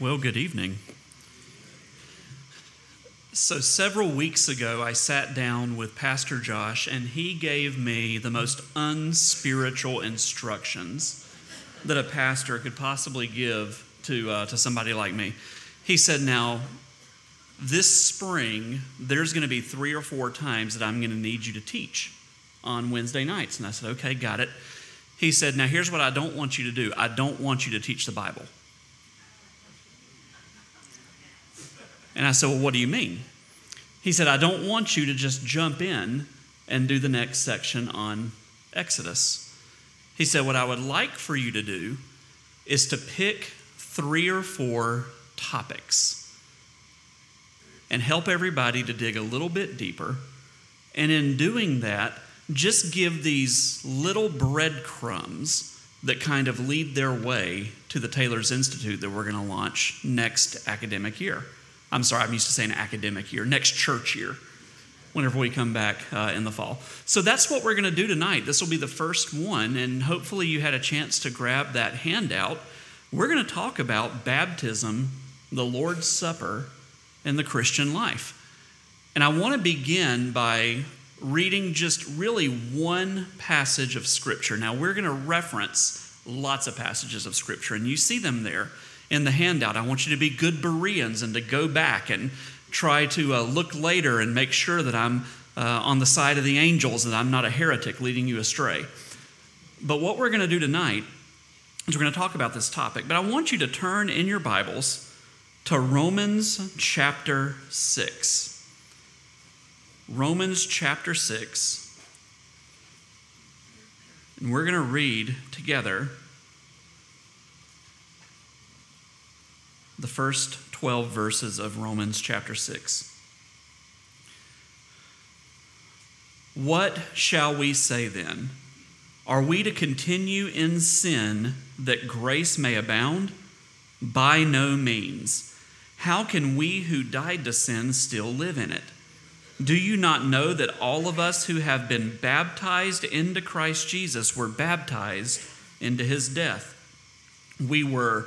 Well, good evening. So, several weeks ago, I sat down with Pastor Josh, and he gave me the most unspiritual instructions that a pastor could possibly give to, uh, to somebody like me. He said, Now, this spring, there's going to be three or four times that I'm going to need you to teach on Wednesday nights. And I said, Okay, got it. He said, Now, here's what I don't want you to do I don't want you to teach the Bible. And I said, Well, what do you mean? He said, I don't want you to just jump in and do the next section on Exodus. He said, What I would like for you to do is to pick three or four topics and help everybody to dig a little bit deeper. And in doing that, just give these little breadcrumbs that kind of lead their way to the Taylor's Institute that we're going to launch next academic year. I'm sorry, I'm used to saying academic year, next church year, whenever we come back uh, in the fall. So that's what we're going to do tonight. This will be the first one, and hopefully you had a chance to grab that handout. We're going to talk about baptism, the Lord's Supper, and the Christian life. And I want to begin by reading just really one passage of Scripture. Now, we're going to reference lots of passages of Scripture, and you see them there in the handout. I want you to be good Bereans and to go back and try to uh, look later and make sure that I'm uh, on the side of the angels, and I'm not a heretic leading you astray. But what we're going to do tonight is we're going to talk about this topic. But I want you to turn in your Bibles to Romans chapter 6. Romans chapter 6. And we're going to read together the first 12 verses of Romans chapter 6. What shall we say then? Are we to continue in sin that grace may abound? By no means. How can we who died to sin still live in it? Do you not know that all of us who have been baptized into Christ Jesus were baptized into his death? We were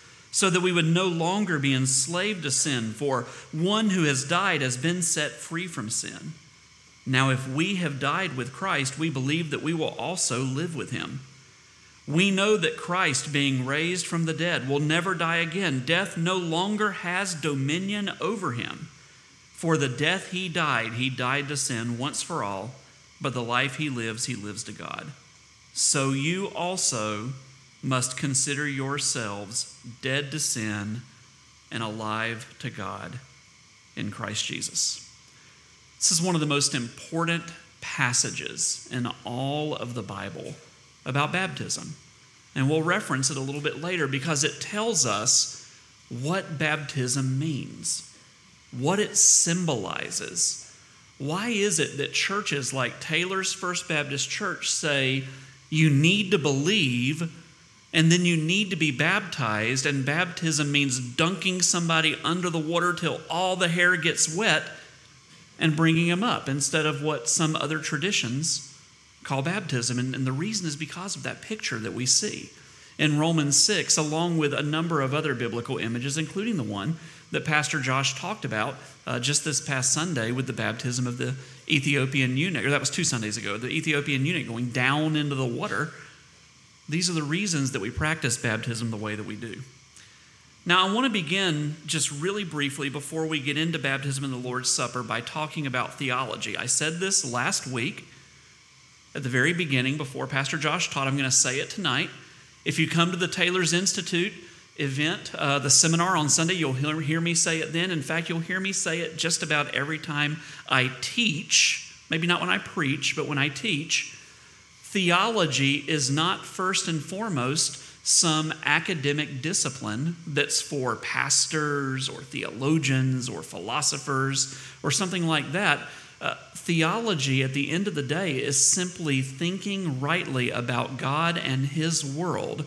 so that we would no longer be enslaved to sin, for one who has died has been set free from sin. Now, if we have died with Christ, we believe that we will also live with him. We know that Christ, being raised from the dead, will never die again. Death no longer has dominion over him. For the death he died, he died to sin once for all, but the life he lives, he lives to God. So you also must consider yourselves dead to sin and alive to God in Christ Jesus. This is one of the most important passages in all of the Bible about baptism. And we'll reference it a little bit later because it tells us what baptism means, what it symbolizes. Why is it that churches like Taylor's First Baptist Church say you need to believe and then you need to be baptized, and baptism means dunking somebody under the water till all the hair gets wet and bringing them up instead of what some other traditions call baptism. And, and, the reason is because of that picture that we see in Romans 6, along with a number of other biblical images, including the one that Pastor Josh talked about uh, just this past Sunday with the baptism of the Ethiopian eunuch, or that was two Sundays ago, the Ethiopian eunuch going down into the water these are the reasons that we practice baptism the way that we do. Now, I want to begin just really briefly before we get into baptism and the Lord's Supper by talking about theology. I said this last week at the very beginning before Pastor Josh taught. I'm going to say it tonight. If you come to the Taylor's Institute event, uh, the seminar on Sunday, you'll hear, hear me say it then. In fact, you'll hear me say it just about every time I teach. Maybe not when I preach, but when I teach theology is not first and foremost some academic discipline that's for pastors or theologians or philosophers or something like that. Uh, theology, at the end of the day, is simply thinking rightly about God and His world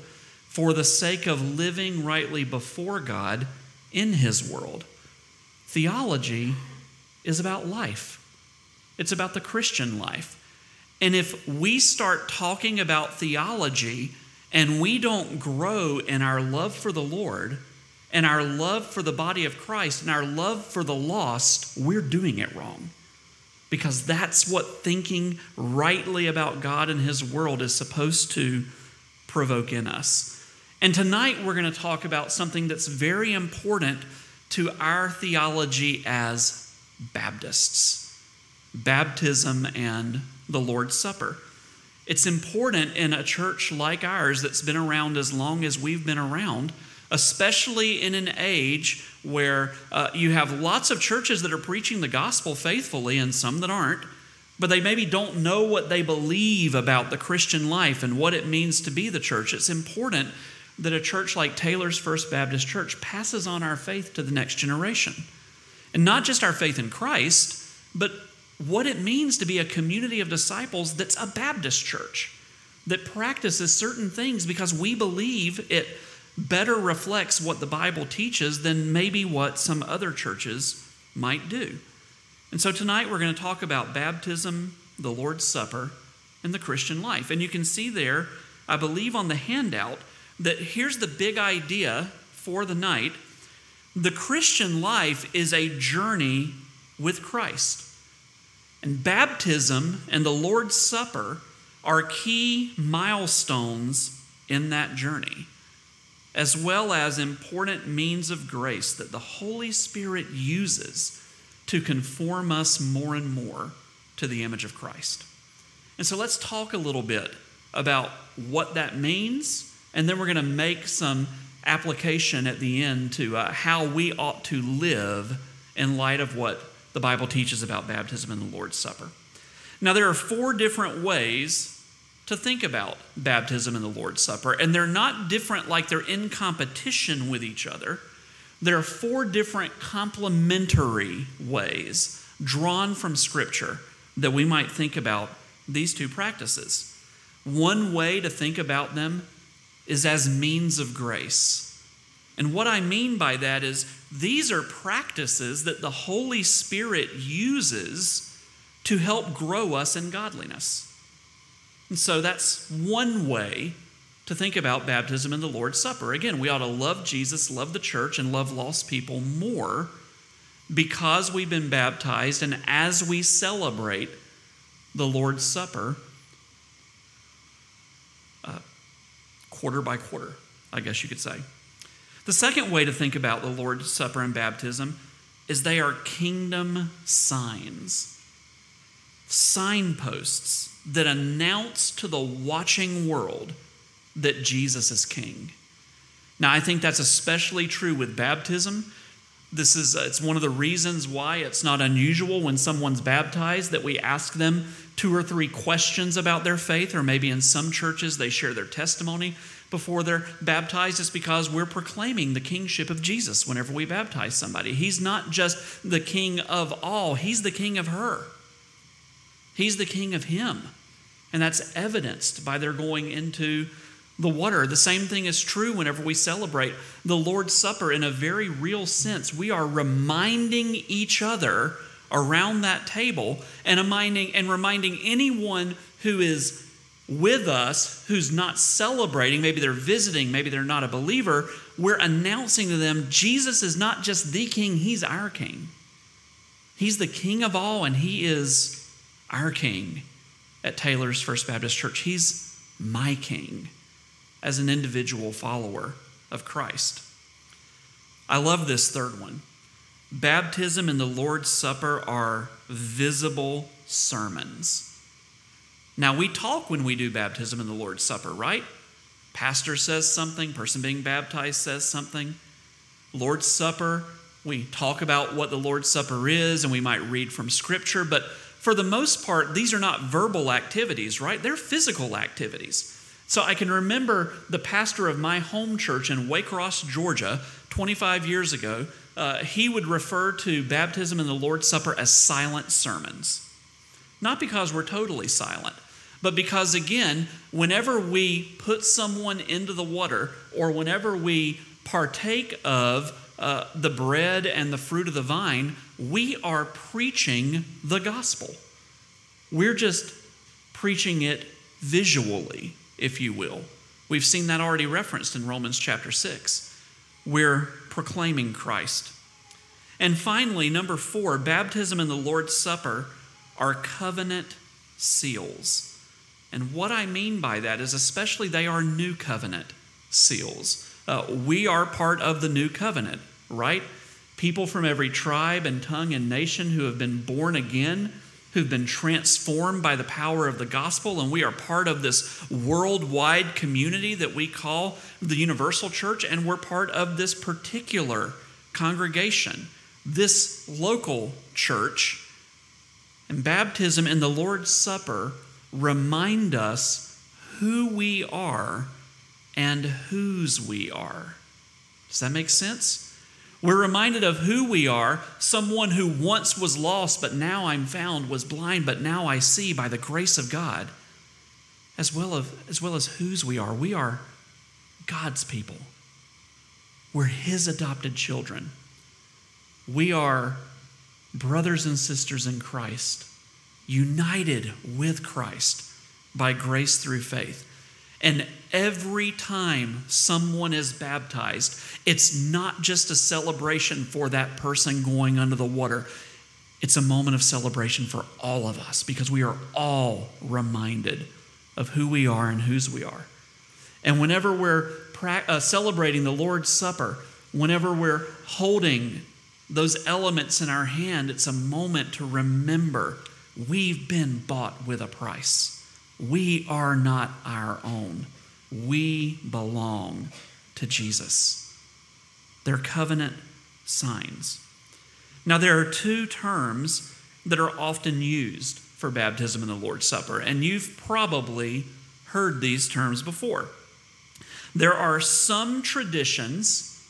for the sake of living rightly before God in His world. Theology is about life, it's about the Christian life. And if we start talking about theology and we don't grow in our love for the Lord and our love for the body of Christ and our love for the lost, we're doing it wrong. Because that's what thinking rightly about God and His world is supposed to provoke in us. And tonight we're going to talk about something that's very important to our theology as Baptists baptism and the Lord's Supper. It's important in a church like ours that's been around as long as we've been around, especially in an age where uh, you have lots of churches that are preaching the gospel faithfully and some that aren't, but they maybe don't know what they believe about the Christian life and what it means to be the church. It's important that a church like Taylor's First Baptist Church passes on our faith to the next generation. And not just our faith in Christ, but what it means to be a community of disciples that's a Baptist church that practices certain things because we believe it better reflects what the Bible teaches than maybe what some other churches might do. And so tonight we're going to talk about baptism, the Lord's Supper, and the Christian life. And you can see there, I believe on the handout, that here's the big idea for the night the Christian life is a journey with Christ. And baptism and the Lord's Supper are key milestones in that journey, as well as important means of grace that the Holy Spirit uses to conform us more and more to the image of Christ. And so let's talk a little bit about what that means, and then we're going to make some application at the end to uh, how we ought to live in light of what the Bible teaches about baptism and the Lord's Supper. Now, there are four different ways to think about baptism and the Lord's Supper, and they're not different like they're in competition with each other. There are four different complementary ways drawn from Scripture that we might think about these two practices. One way to think about them is as means of grace. And what I mean by that is these are practices that the Holy Spirit uses to help grow us in godliness. And so that's one way to think about baptism and the Lord's Supper. Again, we ought to love Jesus, love the church, and love lost people more because we've been baptized and as we celebrate the Lord's Supper uh, quarter by quarter, I guess you could say. The second way to think about the Lord's Supper and baptism is they are kingdom signs, signposts that announce to the watching world that Jesus is king. Now, I think that's especially true with baptism. This is uh, it's one of the reasons why it's not unusual when someone's baptized that we ask them two or three questions about their faith, or maybe in some churches they share their testimony before they're baptized is because we're proclaiming the kingship of Jesus whenever we baptize somebody. He's not just the king of all, he's the king of her. He's the king of him. And that's evidenced by their going into the water. The same thing is true whenever we celebrate the Lord's Supper in a very real sense. We are reminding each other around that table and reminding, and reminding anyone who is with us who's not celebrating, maybe they're visiting, maybe they're not a believer, we're announcing to them Jesus is not just the king, he's our king. He's the king of all, and he is our king at Taylor's First Baptist Church. He's my king as an individual follower of Christ. I love this third one. Baptism and the Lord's Supper are visible sermons. Now, we talk when we do baptism and the Lord's Supper, right? Pastor says something, person being baptized says something. Lord's Supper, we talk about what the Lord's Supper is and we might read from Scripture, but for the most part, these are not verbal activities, right? They're physical activities. So I can remember the pastor of my home church in Waycross, Georgia, 25 years ago. Uh, he would refer to baptism and the Lord's Supper as silent sermons. Not because we're totally silent, but because, again, whenever we put someone into the water or whenever we partake of uh, the bread and the fruit of the vine, we are preaching the gospel. We're just preaching it visually, if you will. We've seen that already referenced in Romans chapter 6. We're proclaiming Christ. And finally, number four, baptism and the Lord's Supper are covenant seals. And what I mean by that is, especially, they are new covenant seals. Uh, we are part of the new covenant, right? People from every tribe and tongue and nation who have been born again, who've been transformed by the power of the gospel, and we are part of this worldwide community that we call the Universal Church, and we're part of this particular congregation, this local church. And baptism and the Lord's Supper remind us who we are and whose we are. Does that make sense? We're reminded of who we are someone who once was lost, but now I'm found, was blind, but now I see by the grace of God, as well as, as, well as whose we are. We are God's people, we're His adopted children. We are brothers and sisters in Christ, united with Christ by grace through faith. And every time someone is baptized, it's not just a celebration for that person going under the water. It's a moment of celebration for all of us because we are all reminded of who we are and whose we are. And whenever we're uh, celebrating the Lord's Supper, whenever we're holding those elements in our hand, it's a moment to remember we've been bought with a price. We are not our own. We belong to Jesus. They're covenant signs. Now, there are two terms that are often used for baptism in the Lord's Supper, and you've probably heard these terms before. There are some traditions,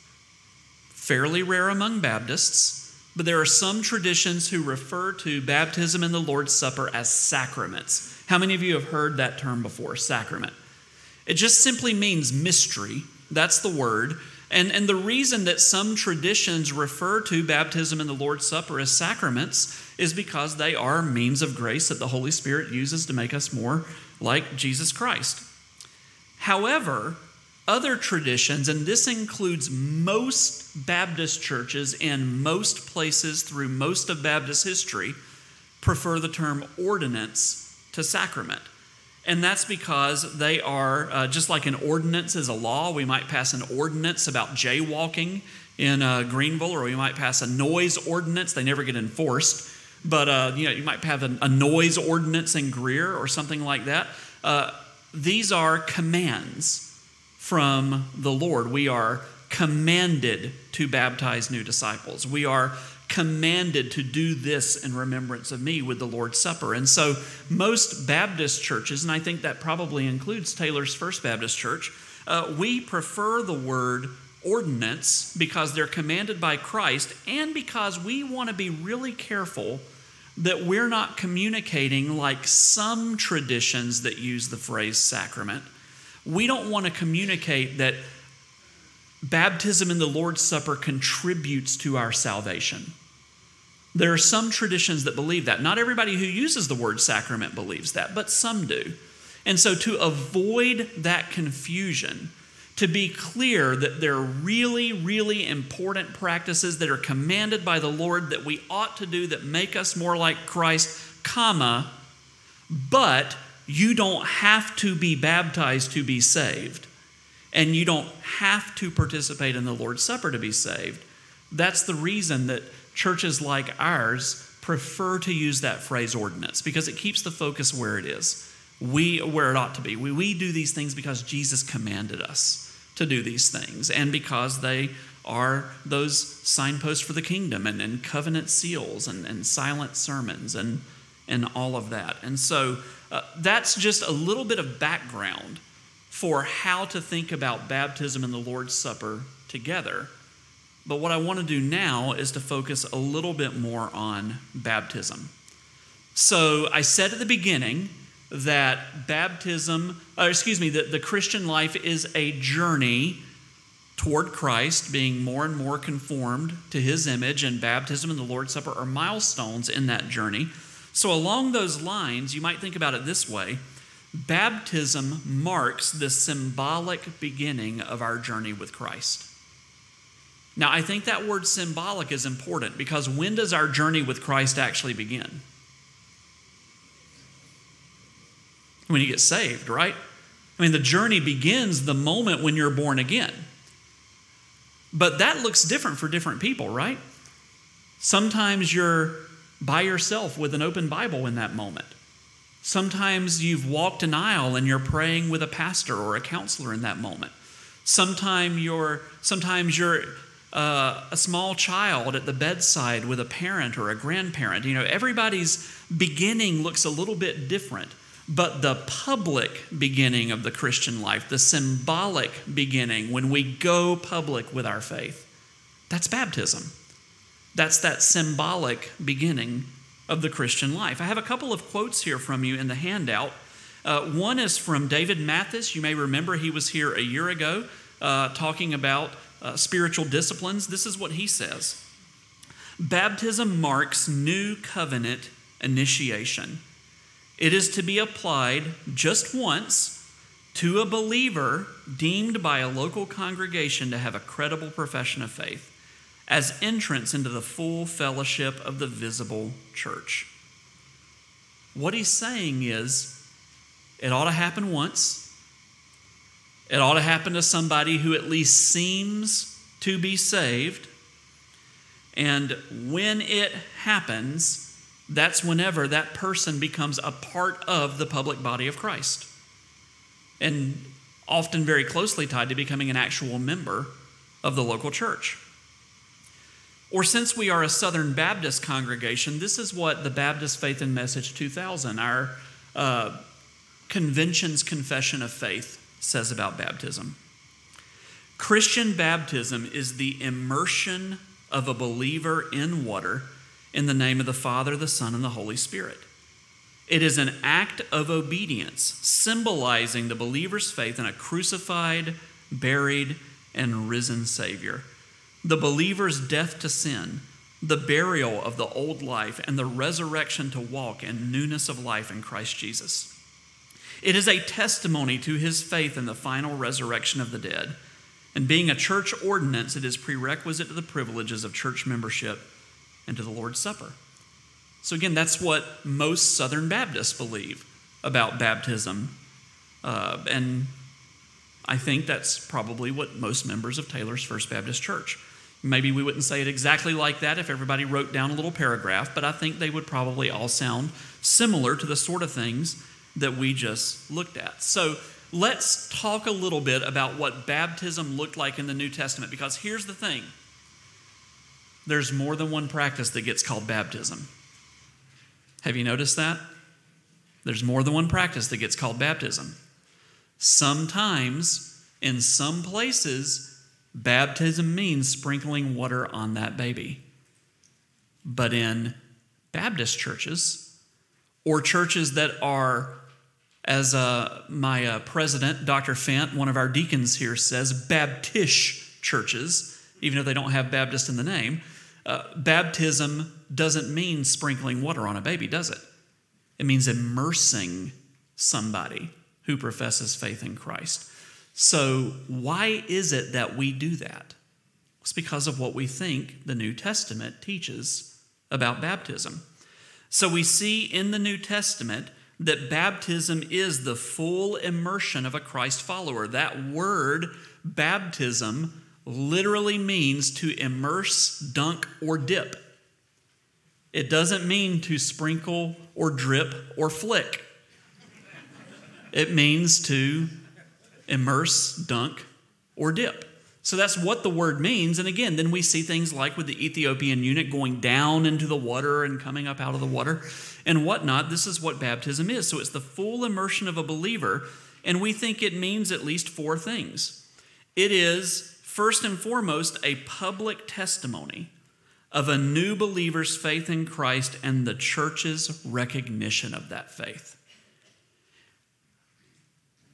fairly rare among Baptists, but there are some traditions who refer to baptism and the Lord's Supper as sacraments. How many of you have heard that term before, sacrament? It just simply means mystery. That's the word. And, and the reason that some traditions refer to baptism and the Lord's Supper as sacraments is because they are means of grace that the Holy Spirit uses to make us more like Jesus Christ. However, other traditions, and this includes most Baptist churches in most places through most of Baptist history, prefer the term ordinance to sacrament. And that's because they are, uh, just like an ordinance is a law, we might pass an ordinance about jaywalking in uh, Greenville, or we might pass a noise ordinance. They never get enforced. But uh, you know, you might have a, noise ordinance in Greer or something like that. Uh, these are commands from the Lord. We are commanded to baptize new disciples. We are commanded to do this in remembrance of me with the Lord's Supper. And so, most Baptist churches, and I think that probably includes Taylor's First Baptist Church, uh, we prefer the word ordinance because they're commanded by Christ and because we want to be really careful that we're not communicating like some traditions that use the phrase sacrament we don't want to communicate that baptism in the Lord's Supper contributes to our salvation. There are some traditions that believe that. Not everybody who uses the word sacrament believes that, but some do. And so, to avoid that confusion, to be clear that there are really, really important practices that are commanded by the Lord that we ought to do that make us more like Christ, comma, but you don't have to be baptized to be saved, and you don't have to participate in the Lord's Supper to be saved. That's the reason that churches like ours prefer to use that phrase ordinance because it keeps the focus where it is. We where it ought to be. We, we do these things because Jesus commanded us to do these things and because they are those signposts for the kingdom and, and covenant seals and, and silent sermons and, and all of that. And so uh, that's just a little bit of background for how to think about baptism and the Lord's Supper together. But what I want to do now is to focus a little bit more on baptism. So I said at the beginning that baptism, or excuse me, that the Christian life is a journey toward Christ, being more and more conformed to his image, and baptism and the Lord's Supper are milestones in that journey. So, along those lines, you might think about it this way baptism marks the symbolic beginning of our journey with Christ. Now, I think that word symbolic is important because when does our journey with Christ actually begin? When you get saved, right? I mean, the journey begins the moment when you're born again. But that looks different for different people, right? Sometimes you're by yourself with an open Bible in that moment. Sometimes you've walked an aisle and you're praying with a pastor or a counselor in that moment. Sometimes you're, sometimes you're uh, a small child at the bedside with a parent or a grandparent. You know, everybody's beginning looks a little bit different. But the public beginning of the Christian life, the symbolic beginning when we go public with our faith, that's baptism. That's that symbolic beginning of the Christian life. I have a couple of quotes here from you in the handout. Uh, one is from David Mathis. You may remember he was here a year ago uh, talking about uh, spiritual disciplines. This is what he says Baptism marks new covenant initiation. It is to be applied just once to a believer deemed by a local congregation to have a credible profession of faith as entrance into the full fellowship of the visible church. What he's saying is it ought to happen once. It ought to happen to somebody who at least seems to be saved. And when it happens, that's whenever that person becomes a part of the public body of Christ. And often very closely tied to becoming an actual member of the local church. Or since we are a Southern Baptist congregation, this is what the Baptist Faith and Message 2000, our uh, convention's confession of faith, says about baptism. Christian baptism is the immersion of a believer in water in the name of the Father, the Son, and the Holy Spirit. It is an act of obedience, symbolizing the believer's faith in a crucified, buried, and risen Savior. The believer's death to sin, the burial of the old life, and the resurrection to walk in newness of life in Christ Jesus. It is a testimony to his faith in the final resurrection of the dead. And being a church ordinance, it is prerequisite to the privileges of church membership and to the Lord's Supper. So, again, that's what most Southern Baptists believe about baptism. Uh, and I think that's probably what most members of Taylor's First Baptist Church. Maybe we wouldn't say it exactly like that if everybody wrote down a little paragraph, but I think they would probably all sound similar to the sort of things that we just looked at. So let's talk a little bit about what baptism looked like in the New Testament, because here's the thing there's more than one practice that gets called baptism. Have you noticed that? There's more than one practice that gets called baptism. Sometimes, in some places, baptism means sprinkling water on that baby. But in Baptist churches, or churches that are, as uh, my uh, president, Dr. Fent, one of our deacons here says, Baptish churches, even if they don't have Baptist in the name, uh, baptism doesn't mean sprinkling water on a baby, does it? It means immersing somebody who professes faith in Christ. So, why is it that we do that? It's because of what we think the New Testament teaches about baptism. So, we see in the New Testament that baptism is the full immersion of a Christ follower. That word, baptism, literally means to immerse, dunk, or dip. It doesn't mean to sprinkle or drip or flick. It means to immerse, dunk, or dip. So that's what the word means. And again, then we see things like with the Ethiopian eunuch going down into the water and coming up out of the water and whatnot. This is what baptism is. So it's the full immersion of a believer and we think it means at least four things. It is, first and foremost, a public testimony of a new believer's faith in Christ and the church's recognition of that faith.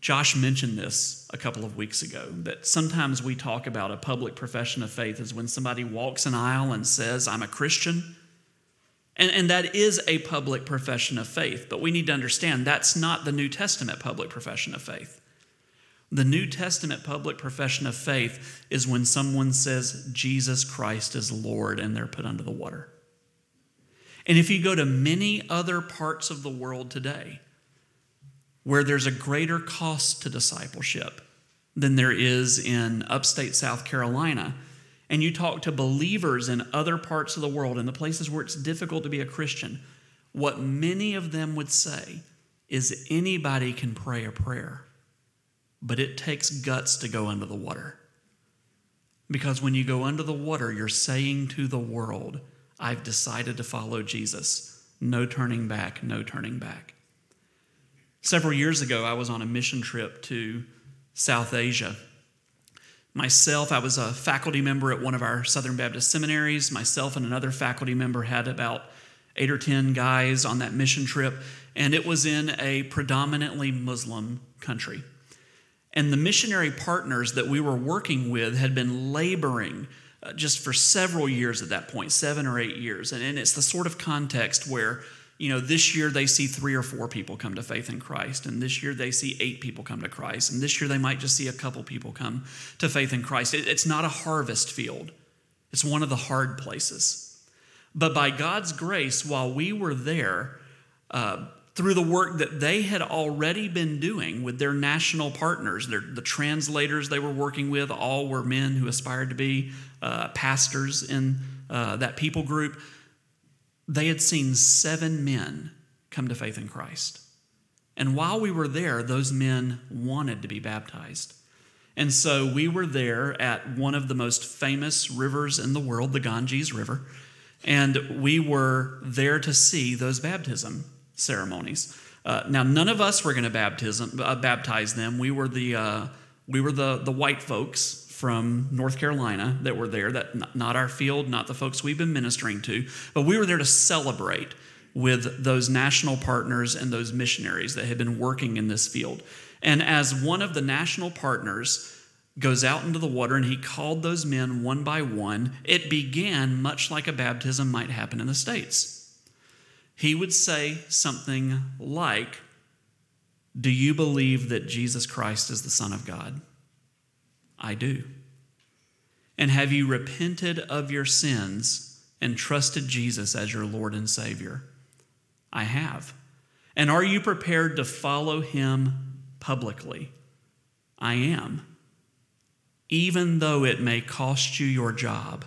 Josh mentioned this a couple of weeks ago that sometimes we talk about a public profession of faith as when somebody walks an aisle and says, I'm a Christian. And, and that is a public profession of faith, but we need to understand that's not the New Testament public profession of faith. The New Testament public profession of faith is when someone says, Jesus Christ is Lord, and they're put under the water. And if you go to many other parts of the world today, where there's a greater cost to discipleship than there is in upstate South Carolina, and you talk to believers in other parts of the world, in the places where it's difficult to be a Christian, what many of them would say is anybody can pray a prayer, but it takes guts to go under the water. Because when you go under the water, you're saying to the world, I've decided to follow Jesus. No turning back, no turning back. Several years ago, I was on a mission trip to South Asia Myself, I was a faculty member at one of our Southern Baptist seminaries. Myself and another faculty member had about eight or 10 guys on that mission trip, and it was in a predominantly Muslim country. And the missionary partners that we were working with had been laboring uh, just for several years at that point, seven or eight years. And, and it's the sort of context where you know, this year they see three or four people come to faith in Christ, and this year they see eight people come to Christ, and this year they might just see a couple people come to faith in Christ. It, it's not a harvest field, it's one of the hard places. But by God's grace, while we were there, uh, through the work that they had already been doing with their national partners, their, the translators they were working with, all were men who aspired to be uh, pastors in uh, that people group they had seen seven men come to faith in Christ. And while we were there, those men wanted to be baptized. And so we were there at one of the most famous rivers in the world, the Ganges River, and we were there to see those baptism ceremonies. Uh, now, none of us were going to baptism uh, baptize them. We were the uh, we were the the white folks from North Carolina that were there, that not our field, not the folks we've been ministering to, but we were there to celebrate with those national partners and those missionaries that had been working in this field. And as one of the national partners goes out into the water and he called those men one by one, it began much like a baptism might happen in the States. He would say something like, Do you believe that Jesus Christ is the Son of God? I do. And have you repented of your sins and trusted Jesus as your Lord and Savior? I have. And are you prepared to follow him publicly? I am. Even though it may cost you your job.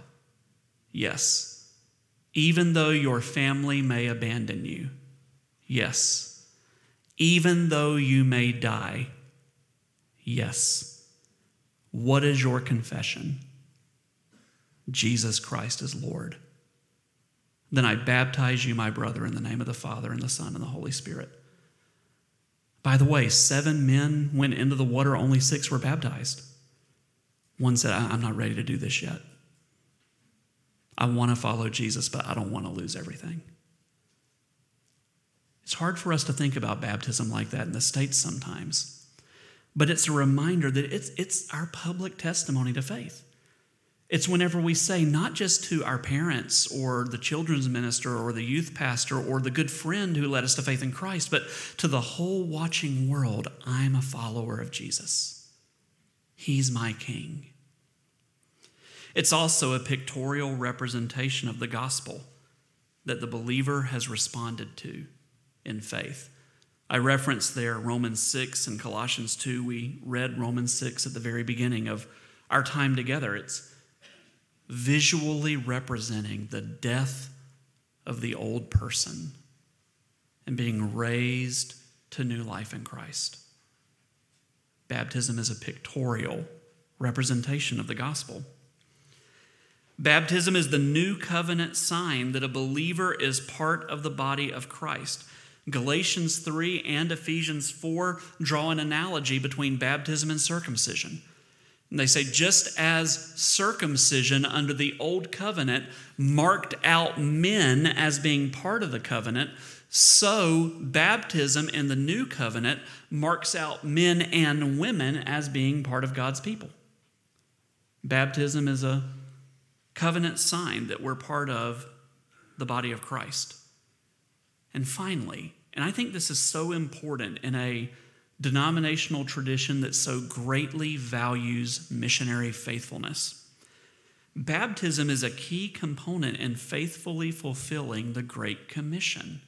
Yes. Even though your family may abandon you. Yes. Even though you may die. Yes. What is your confession? Jesus Christ is Lord. Then I baptize you, my brother, in the name of the Father, and the Son, and the Holy Spirit. By the way, seven men went into the water, only six were baptized. One said, I'm not ready to do this yet. I want to follow Jesus, but I don't want to lose everything. It's hard for us to think about baptism like that in the States sometimes. But it's a reminder that it's, it's our public testimony to faith. It's whenever we say, not just to our parents or the children's minister or the youth pastor or the good friend who led us to faith in Christ, but to the whole watching world, I'm a follower of Jesus. He's my king. It's also a pictorial representation of the gospel that the believer has responded to in faith. I referenced there Romans 6 and Colossians 2. We read Romans 6 at the very beginning of our time together. It's visually representing the death of the old person and being raised to new life in Christ. Baptism is a pictorial representation of the gospel. Baptism is the new covenant sign that a believer is part of the body of Christ. Galatians 3 and Ephesians 4 draw an analogy between baptism and circumcision. And they say, just as circumcision under the old covenant marked out men as being part of the covenant, so baptism in the new covenant marks out men and women as being part of God's people. Baptism is a covenant sign that we're part of the body of Christ. And finally, and I think this is so important in a denominational tradition that so greatly values missionary faithfulness. Baptism is a key component in faithfully fulfilling the Great Commission.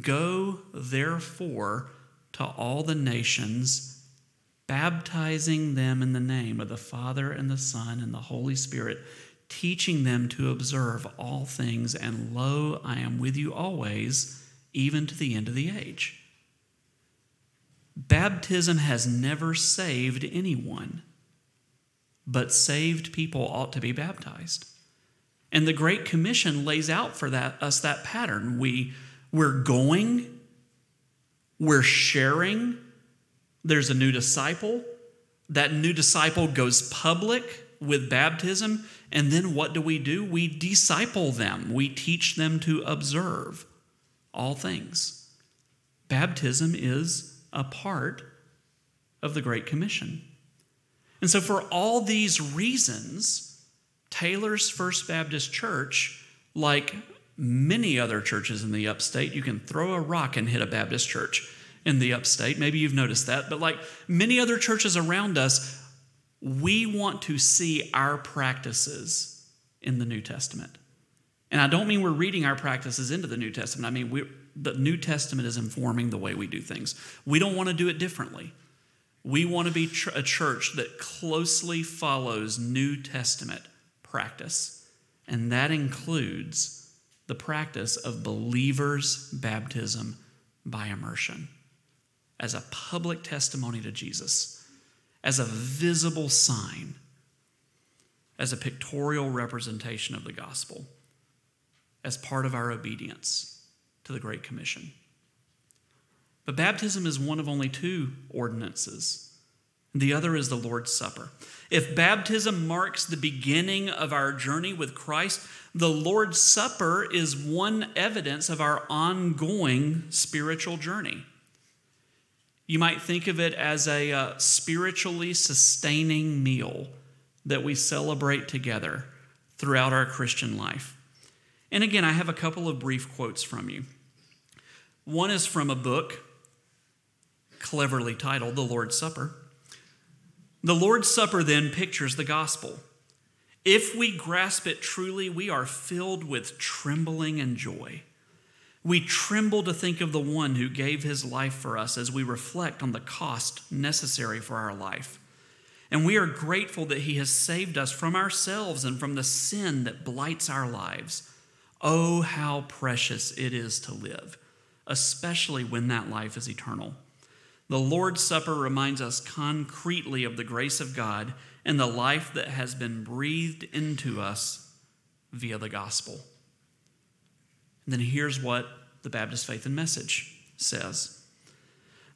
Go, therefore, to all the nations, baptizing them in the name of the Father and the Son and the Holy Spirit, teaching them to observe all things, and lo, I am with you always, even to the end of the age. Baptism has never saved anyone, but saved people ought to be baptized. And the Great Commission lays out for that, us that pattern. We, we're going, we're sharing, there's a new disciple. That new disciple goes public with baptism. And then what do we do? We disciple them, we teach them to observe all things. Baptism is a part of the Great Commission. And so, for all these reasons, Taylor's First Baptist Church, like many other churches in the upstate, you can throw a rock and hit a Baptist church in the upstate. Maybe you've noticed that. But like many other churches around us, we want to see our practices in the New Testament. And I don't mean we're reading our practices into the New Testament. I mean, the New Testament is informing the way we do things. We don't want to do it differently. We want to be a church that closely follows New Testament practice, and that includes the practice of believers' baptism by immersion as a public testimony to Jesus, as a visible sign, as a pictorial representation of the gospel, as part of our obedience to the Great Commission. But baptism is one of only two ordinances. The other is the Lord's Supper. If baptism marks the beginning of our journey with Christ, the Lord's Supper is one evidence of our ongoing spiritual journey. You might think of it as a uh, spiritually sustaining meal that we celebrate together throughout our Christian life. And again, I have a couple of brief quotes from you. One is from a book cleverly titled The Lord's Supper. The Lord's Supper then pictures the gospel. If we grasp it truly, we are filled with trembling and joy. We tremble to think of the one who gave his life for us as we reflect on the cost necessary for our life. And we are grateful that he has saved us from ourselves and from the sin that blights our lives. Oh, how precious it is to live, especially when that life is eternal. The Lord's Supper reminds us concretely of the grace of God and the life that has been breathed into us via the gospel. And then here's what the Baptist Faith and Message says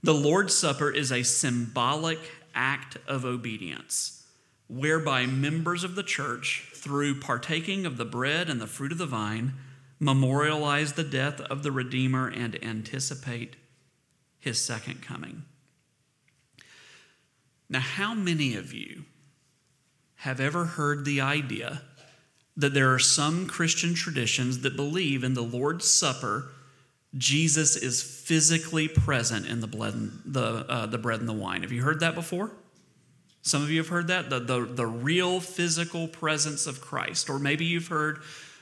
The Lord's Supper is a symbolic act of obedience whereby members of the church through partaking of the bread and the fruit of the vine, memorialize the death of the Redeemer and anticipate his second coming. Now, how many of you have ever heard the idea that there are some Christian traditions that believe in the Lord's Supper, Jesus is physically present in the, blood, the, uh, the bread and the wine? Have you heard that before? Some of you have heard that, the, the, the real physical presence of Christ. Or maybe you've heard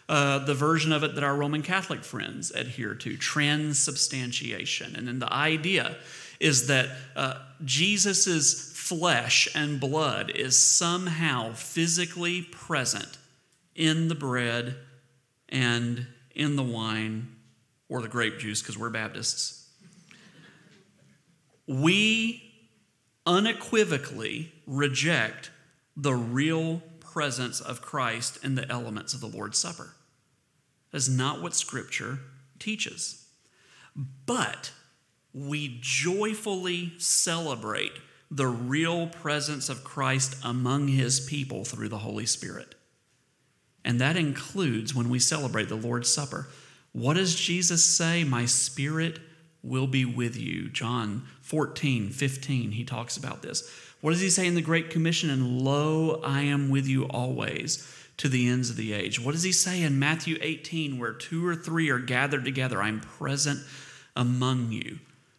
uh, the version of it that our Roman Catholic friends adhere to, transubstantiation. And then the idea is that uh, Jesus' flesh and blood is somehow physically present in the bread and in the wine or the grape juice, because we're Baptists. We unequivocally reject the real presence of Christ in the elements of the Lord's Supper. That is not what Scripture teaches. but we joyfully celebrate the real presence of Christ among his people through the Holy Spirit. And that includes when we celebrate the Lord's Supper. What does Jesus say? My spirit will be with you. John 14, 15, he talks about this. What does he say in the Great Commission? And lo, I am with you always to the ends of the age. What does he say in Matthew 18, where two or three are gathered together? I'm present among you.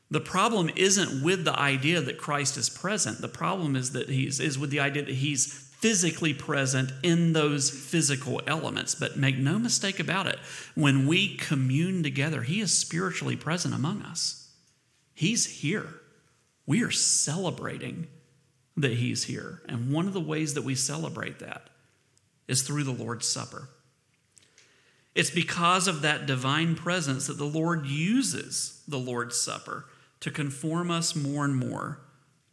The problem isn't with the idea that Christ is present. The problem is that he's is with the idea that he's physically present in those physical elements. But make no mistake about it, when we commune together, he is spiritually present among us. He's here. We are celebrating that he's here. And one of the ways that we celebrate that is through the Lord's Supper. It's because of that divine presence that the Lord uses the Lord's Supper to conform us more and more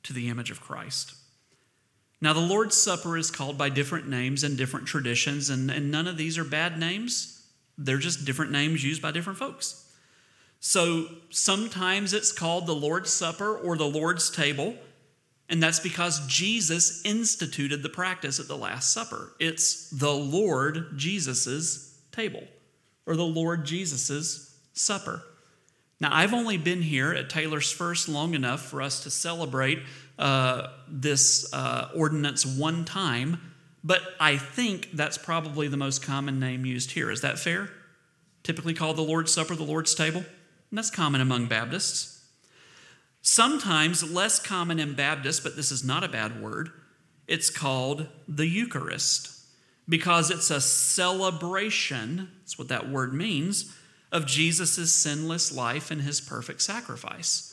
to the image of Christ. Now, the Lord's Supper is called by different names and different traditions, and, and none of these are bad names. They're just different names used by different folks. So sometimes it's called the Lord's Supper or the Lord's table, and that's because Jesus instituted the practice at the Last Supper. It's the Lord Jesus's table or the Lord Jesus's supper. Now, I've only been here at Taylor's First long enough for us to celebrate uh, this uh, ordinance one time, but I think that's probably the most common name used here. Is that fair? Typically called the Lord's Supper, the Lord's table? And that's common among Baptists. Sometimes less common in Baptists, but this is not a bad word, it's called the Eucharist because it's a celebration, that's what that word means, of Jesus' sinless life and his perfect sacrifice.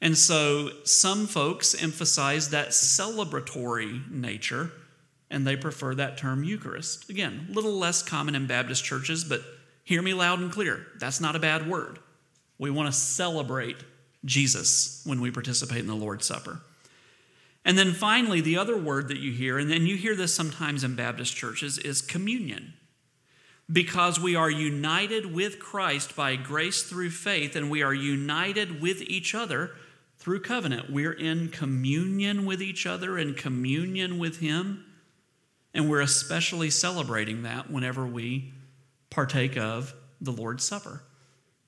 And so some folks emphasize that celebratory nature and they prefer that term Eucharist. Again, a little less common in Baptist churches, but hear me loud and clear. That's not a bad word. We want to celebrate Jesus when we participate in the Lord's Supper. And then finally, the other word that you hear, and then you hear this sometimes in Baptist churches, is communion. Because we are united with Christ by grace through faith, and we are united with each other through covenant. We're in communion with each other and communion with Him. And we're especially celebrating that whenever we partake of the Lord's Supper.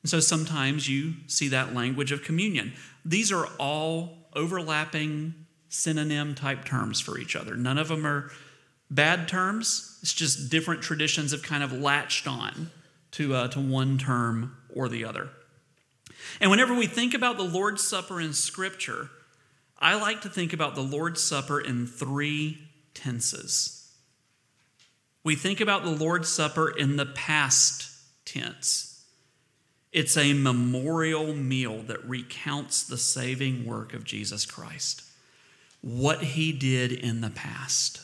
And so sometimes you see that language of communion. These are all overlapping synonym type terms for each other. None of them are bad terms, it's just different traditions have kind of latched on to, uh, to one term or the other. And whenever we think about the Lord's Supper in Scripture, I like to think about the Lord's Supper in three tenses. We think about the Lord's Supper in the past tense. It's a memorial meal that recounts the saving work of Jesus Christ what he did in the past.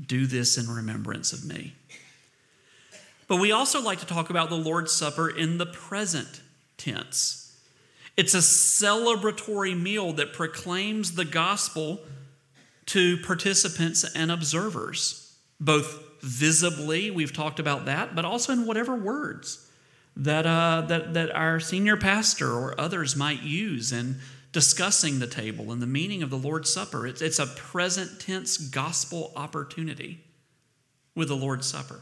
Do this in remembrance of me. But we also like to talk about the Lord's Supper in the present tense. It's a celebratory meal that proclaims the gospel to participants and observers, both visibly, we've talked about that, but also in whatever words that, uh, that, that our senior pastor or others might use in discussing the table and the meaning of the Lord's Supper. It's, it's a present tense gospel opportunity with the Lord's Supper.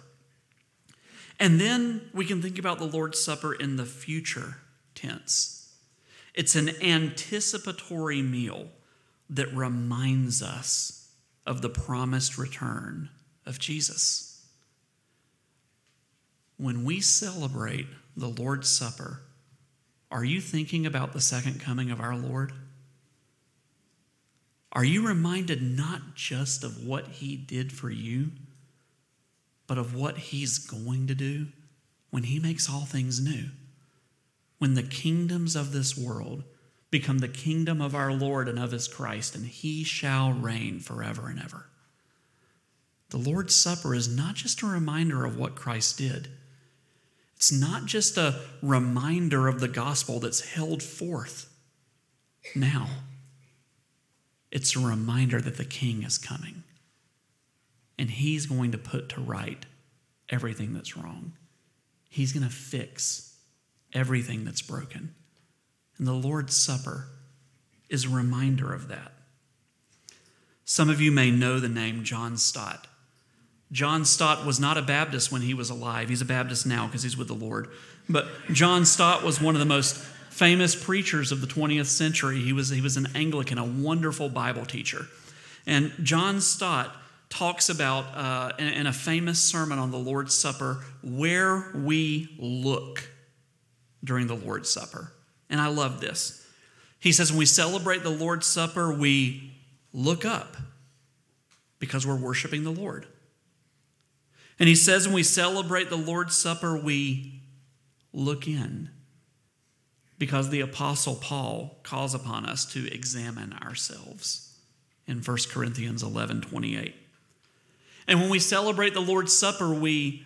And then we can think about the Lord's Supper in the future tense. It's an anticipatory meal that reminds us of the promised return of Jesus. When we celebrate the Lord's Supper, are you thinking about the second coming of our Lord? Are you reminded not just of what He did for you, but of what He's going to do when He makes all things new? When the kingdoms of this world become the kingdom of our Lord and of His Christ, and He shall reign forever and ever. The Lord's Supper is not just a reminder of what Christ did it's not just a reminder of the gospel that's held forth now, it's a reminder that the king is coming and he's going to put to right everything that's wrong. He's going to fix everything that's broken. And the Lord's Supper is a reminder of that. Some of you may know the name John Stott. John Stott was not a Baptist when he was alive. He's a Baptist now because he's with the Lord. But John Stott was one of the most famous preachers of the 20th century. He was, he was an Anglican, a wonderful Bible teacher. And John Stott talks about uh, in, in a famous sermon on the Lord's Supper where we look during the Lord's Supper. And I love this. He says, when we celebrate the Lord's Supper, we look up because we're worshiping the Lord. And he says, when we celebrate the Lord's Supper, we look in because the Apostle Paul calls upon us to examine ourselves in 1 Corinthians 11 28. And when we celebrate the Lord's Supper, we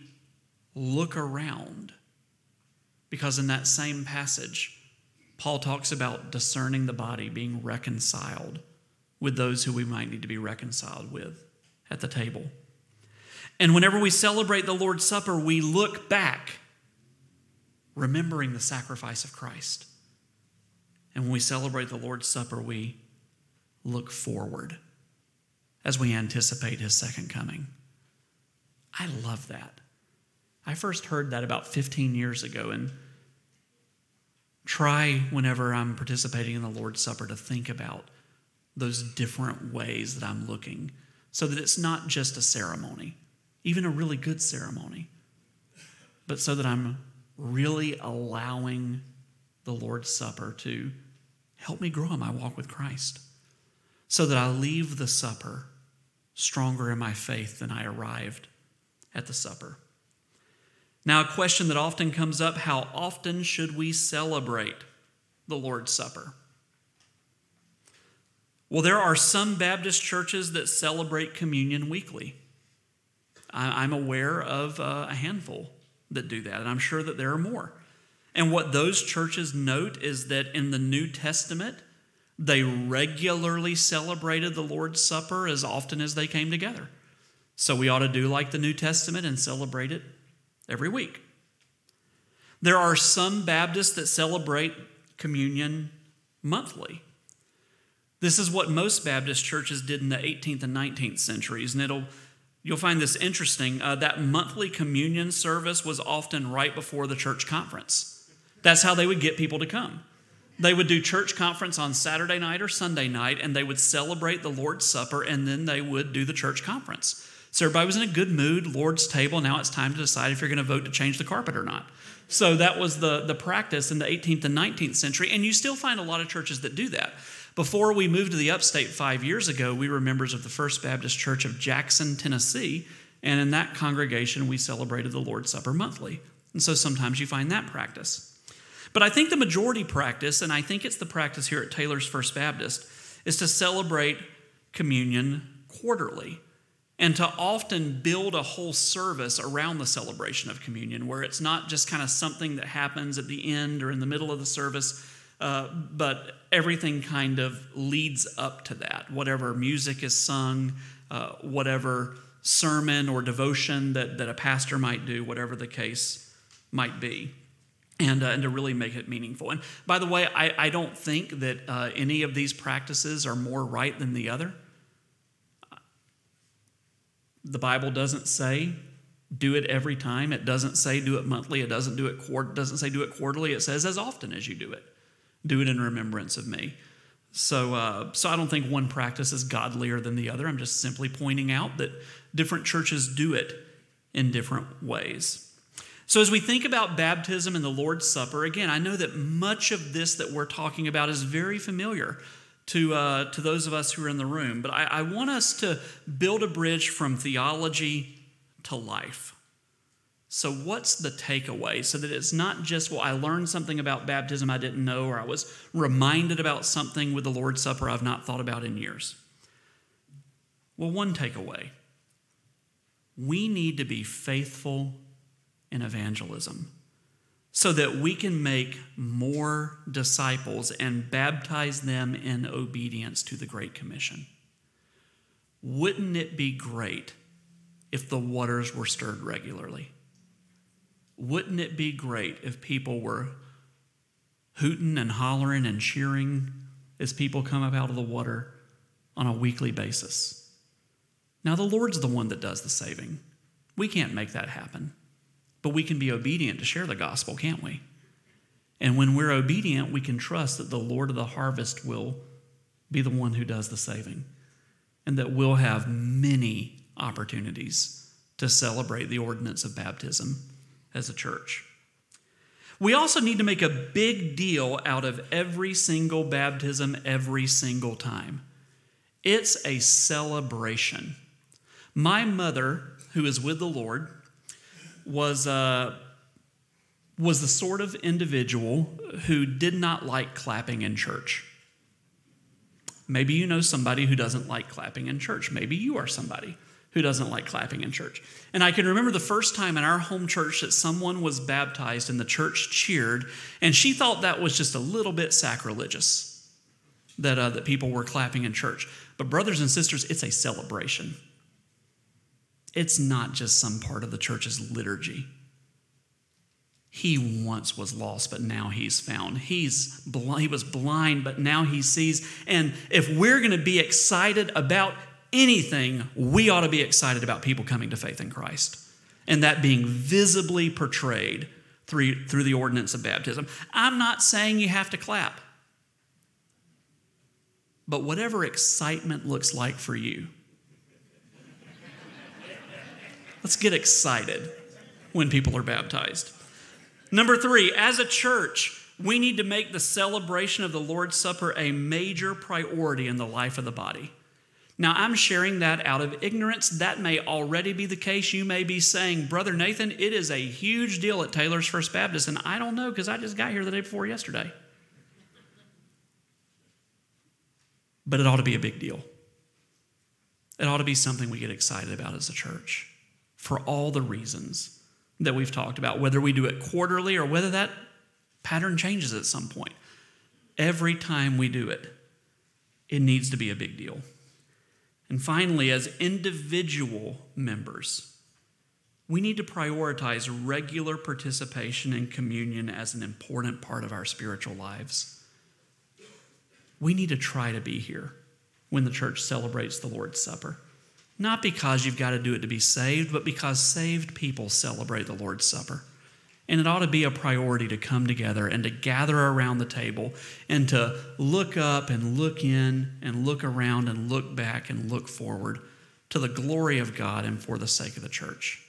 look around because in that same passage, Paul talks about discerning the body, being reconciled with those who we might need to be reconciled with at the table. And whenever we celebrate the Lord's Supper, we look back, remembering the sacrifice of Christ. And when we celebrate the Lord's Supper, we look forward as we anticipate his second coming. I love that. I first heard that about 15 years ago, and try whenever I'm participating in the Lord's Supper to think about those different ways that I'm looking so that it's not just a ceremony, even a really good ceremony, but so that I'm really allowing the Lord's Supper to help me grow in my walk with Christ, so that I leave the supper stronger in my faith than I arrived at the supper. Now, a question that often comes up how often should we celebrate the Lord's Supper? Well, there are some Baptist churches that celebrate communion weekly. I'm aware of uh, a handful that do that, and I'm sure that there are more. And what those churches note is that in the New Testament, they regularly celebrated the Lord's Supper as often as they came together. So we ought to do like the New Testament and celebrate it every week. There are some Baptists that celebrate communion monthly. This is what most Baptist churches did in the 18th and 19th centuries, and it'll you'll find this interesting. Uh, that monthly communion service was often right before the church conference. That's how they would get people to come. They would do church conference on Saturday night or Sunday night, and they would celebrate the Lord's Supper, and then they would do the church conference. So everybody was in a good mood, Lord's table. Now it's time to decide if you're going to vote to change the carpet or not. So that was the, the practice in the 18th and 19th century. And you still find a lot of churches that do that. Before we moved to the upstate five years ago, we were members of the First Baptist Church of Jackson, Tennessee. And in that congregation, we celebrated the Lord's Supper monthly. And so sometimes you find that practice. But I think the majority practice, and I think it's the practice here at Taylor's First Baptist, is to celebrate communion quarterly and to often build a whole service around the celebration of communion where it's not just kind of something that happens at the end or in the middle of the service, uh, but everything kind of leads up to that. Whatever music is sung, uh, whatever sermon or devotion that, that a pastor might do, whatever the case might be. And, uh, and to really make it meaningful. And by the way, I, I don't think that uh, any of these practices are more right than the other. The Bible doesn't say do it every time. It doesn't say do it monthly. It doesn't do it doesn't say do it quarterly. It says as often as you do it, do it in remembrance of me. So, uh, so I don't think one practice is godlier than the other. I'm just simply pointing out that different churches do it in different ways. So, as we think about baptism and the Lord's Supper, again, I know that much of this that we're talking about is very familiar to, uh, to those of us who are in the room, but I, I want us to build a bridge from theology to life. So, what's the takeaway? So that it's not just, well, I learned something about baptism I didn't know, or I was reminded about something with the Lord's Supper I've not thought about in years. Well, one takeaway we need to be faithful in evangelism so that we can make more disciples and baptize them in obedience to the Great Commission. Wouldn't it be great if the waters were stirred regularly? Wouldn't it be great if people were hooting and hollering and cheering as people come up out of the water on a weekly basis. Now, the Lord's the one that does the saving. We can't make that happen. But we can be obedient to share the gospel, can't we? And when we're obedient, we can trust that the Lord of the harvest will be the one who does the saving and that we'll have many opportunities to celebrate the ordinance of baptism as a church. We also need to make a big deal out of every single baptism every single time. It's a celebration. My mother, who is with the Lord, was, uh, was the sort of individual who did not like clapping in church. Maybe you know somebody who doesn't like clapping in church. Maybe you are somebody who doesn't like clapping in church. And I can remember the first time in our home church that someone was baptized and the church cheered, and she thought that was just a little bit sacrilegious that, uh, that people were clapping in church. But, brothers and sisters, it's a celebration. It's not just some part of the church's liturgy. He once was lost, but now he's found. He's bl- he was blind, but now he sees. And if we're going to be excited about anything, we ought to be excited about people coming to faith in Christ and that being visibly portrayed through, through the ordinance of baptism. I'm not saying you have to clap, but whatever excitement looks like for you, let's get excited when people are baptized. Number three, as a church, we need to make the celebration of the Lord's Supper a major priority in the life of the body. Now, I'm sharing that out of ignorance. That may already be the case. You may be saying, Brother Nathan, it is a huge deal at Taylor's First Baptist, and I don't know because I just got here the day before yesterday. But it ought to be a big deal. It ought to be something we get excited about as a church for all the reasons that we've talked about, whether we do it quarterly or whether that pattern changes at some point. Every time we do it, it needs to be a big deal. And finally, as individual members, we need to prioritize regular participation in communion as an important part of our spiritual lives. We need to try to be here when the church celebrates the Lord's Supper. Not because you've got to do it to be saved, but because saved people celebrate the Lord's Supper. And it ought to be a priority to come together and to gather around the table and to look up and look in and look around and look back and look forward to the glory of God and for the sake of the church.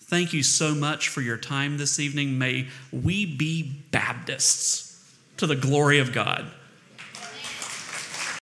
Thank you so much for your time this evening. May we be Baptists to the glory of God.